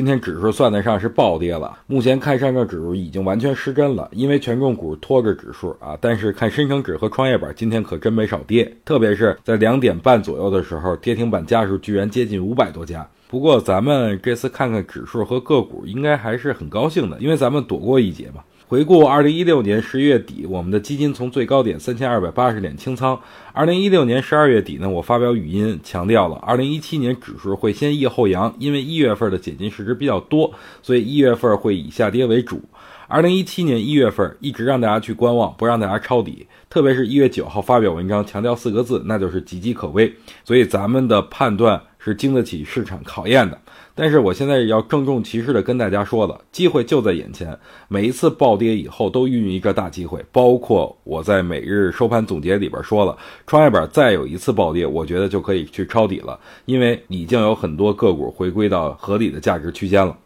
今天指数算得上是暴跌了，目前看上证指数已经完全失真了，因为权重股拖着指数啊。但是看深成指和创业板今天可真没少跌，特别是在两点半左右的时候，跌停板家数居然接近五百多家。不过咱们这次看看指数和个股，应该还是很高兴的，因为咱们躲过一劫嘛。回顾二零一六年十一月底，我们的基金从最高点三千二百八十点清仓。二零一六年十二月底呢，我发表语音强调了，二零一七年指数会先抑后扬，因为一月份的解禁市值比较多，所以一月份会以下跌为主。二零一七年一月份一直让大家去观望，不让大家抄底，特别是一月九号发表文章强调四个字，那就是岌岌可危。所以咱们的判断是经得起市场考验的。但是我现在要郑重其事的跟大家说了，机会就在眼前，每一次暴跌以后都孕育一个大机会。包括我在每日收盘总结里边说了，创业板再有一次暴跌，我觉得就可以去抄底了，因为已经有很多个股回归到合理的价值区间了。